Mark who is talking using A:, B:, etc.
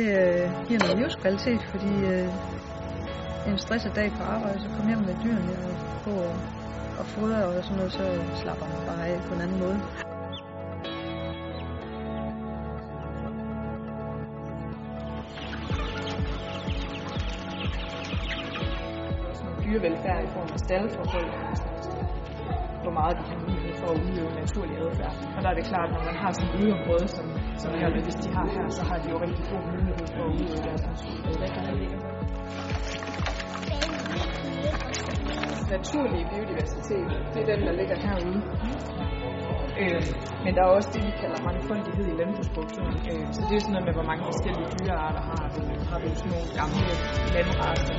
A: Det øh, giver noget livskvalitet, fordi øh, en stresset dag på arbejde, så kommer hjem med dyrene og på og, og fodre og sådan noget, så øh, slapper man bare af på en anden måde.
B: dyrevelfærd i form af staldforhold, altså, hvor meget de har mulighed for at udøve naturlig adfærd. Og der er det klart, når man har sådan et udeområde, som, så det her, hvis de har her, så har de jo rigtig god mulighed for at udøve deres naturlige naturlige biodiversitet, det er den, der ligger herude. Øh, men der er også det, vi kalder mangfoldighed i landbrugsproduktionen. Øh, så det er sådan noget med, hvor mange forskellige dyrearter har vi. Har vi sådan nogle gamle landraser,